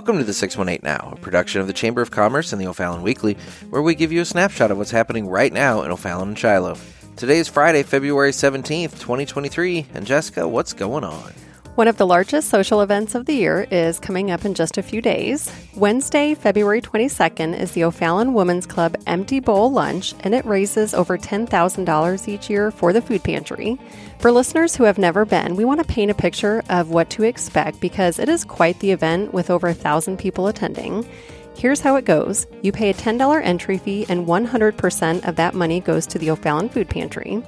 Welcome to the 618 Now, a production of the Chamber of Commerce and the O'Fallon Weekly, where we give you a snapshot of what's happening right now in O'Fallon and Shiloh. Today is Friday, February 17th, 2023. And Jessica, what's going on? One of the largest social events of the year is coming up in just a few days. Wednesday, February 22nd, is the O'Fallon Women's Club Empty Bowl Lunch, and it raises over $10,000 each year for the food pantry. For listeners who have never been, we want to paint a picture of what to expect because it is quite the event with over a thousand people attending. Here's how it goes you pay a $10 entry fee, and 100% of that money goes to the O'Fallon Food Pantry.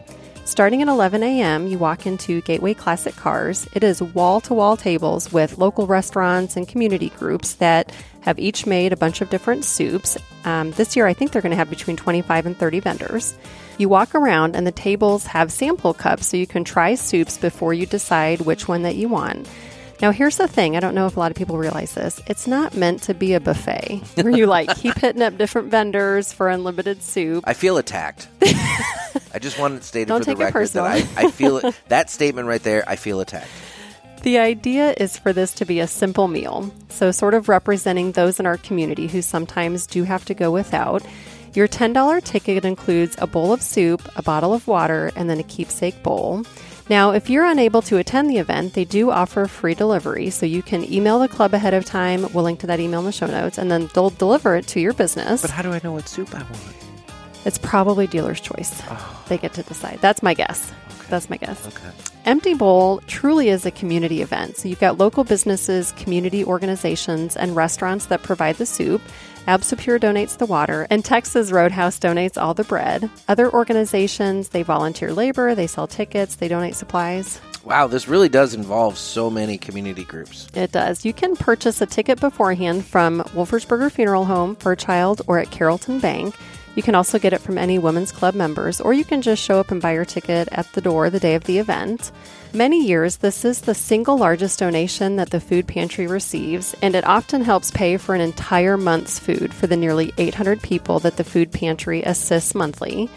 Starting at 11 a.m., you walk into Gateway Classic Cars. It is wall to wall tables with local restaurants and community groups that have each made a bunch of different soups. Um, this year, I think they're going to have between 25 and 30 vendors. You walk around, and the tables have sample cups so you can try soups before you decide which one that you want. Now, here's the thing I don't know if a lot of people realize this. It's not meant to be a buffet where you like keep hitting up different vendors for unlimited soup. I feel attacked. I just want it stated Don't for the take it record that I, I feel it, that statement right there, I feel attacked. The idea is for this to be a simple meal, so sort of representing those in our community who sometimes do have to go without. Your $10 ticket includes a bowl of soup, a bottle of water, and then a keepsake bowl. Now, if you're unable to attend the event, they do offer free delivery, so you can email the club ahead of time. We'll link to that email in the show notes, and then they'll deliver it to your business. But how do I know what soup I want? It's probably dealer's choice. Oh. They get to decide. That's my guess. That's my guess. Okay. Empty Bowl truly is a community event. So you've got local businesses, community organizations, and restaurants that provide the soup. Absopure donates the water, and Texas Roadhouse donates all the bread. Other organizations, they volunteer labor, they sell tickets, they donate supplies. Wow, this really does involve so many community groups. It does. You can purchase a ticket beforehand from Wolfersberger Funeral Home FurChild or at Carrollton Bank. You can also get it from any Women's Club members, or you can just show up and buy your ticket at the door the day of the event. Many years, this is the single largest donation that the food pantry receives, and it often helps pay for an entire month's food for the nearly 800 people that the food pantry assists monthly.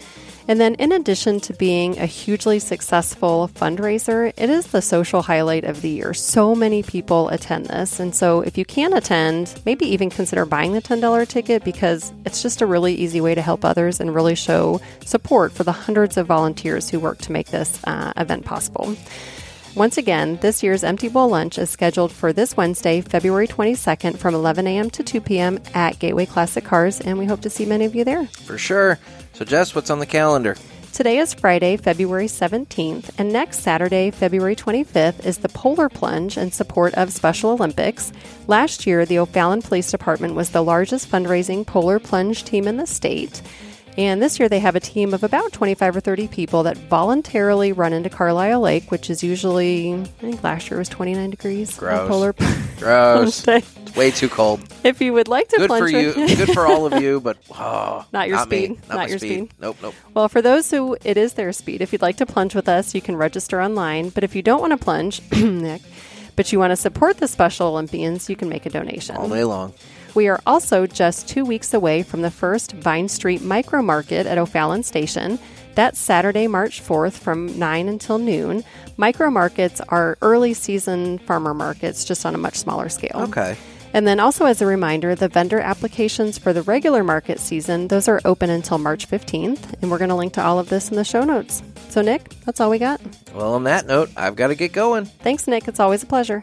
And then, in addition to being a hugely successful fundraiser, it is the social highlight of the year. So many people attend this. And so, if you can attend, maybe even consider buying the $10 ticket because it's just a really easy way to help others and really show support for the hundreds of volunteers who work to make this uh, event possible. Once again, this year's Empty Bowl Lunch is scheduled for this Wednesday, February 22nd from 11 a.m. to 2 p.m. at Gateway Classic Cars, and we hope to see many of you there. For sure. So, Jess, what's on the calendar? Today is Friday, February 17th, and next Saturday, February 25th, is the Polar Plunge in support of Special Olympics. Last year, the O'Fallon Police Department was the largest fundraising polar plunge team in the state. And this year, they have a team of about 25 or 30 people that voluntarily run into Carlyle Lake, which is usually, I think last year was 29 degrees. Gross. Polar Gross. It's way too cold. If you would like to Good plunge for you. Good for all of you, but oh, Not your me. speed. Not, Not my your speed. Nope, nope. Well, for those who it is their speed, if you'd like to plunge with us, you can register online. But if you don't want to plunge, Nick, but you want to support the Special Olympians, you can make a donation. All day long. We are also just two weeks away from the first Vine Street Micro Market at O'Fallon Station. That's Saturday, March 4th from 9 until noon. Micro markets are early season farmer markets, just on a much smaller scale. Okay. And then also as a reminder, the vendor applications for the regular market season, those are open until March 15th, and we're going to link to all of this in the show notes. So Nick, that's all we got. Well, on that note, I've got to get going. Thanks Nick, it's always a pleasure.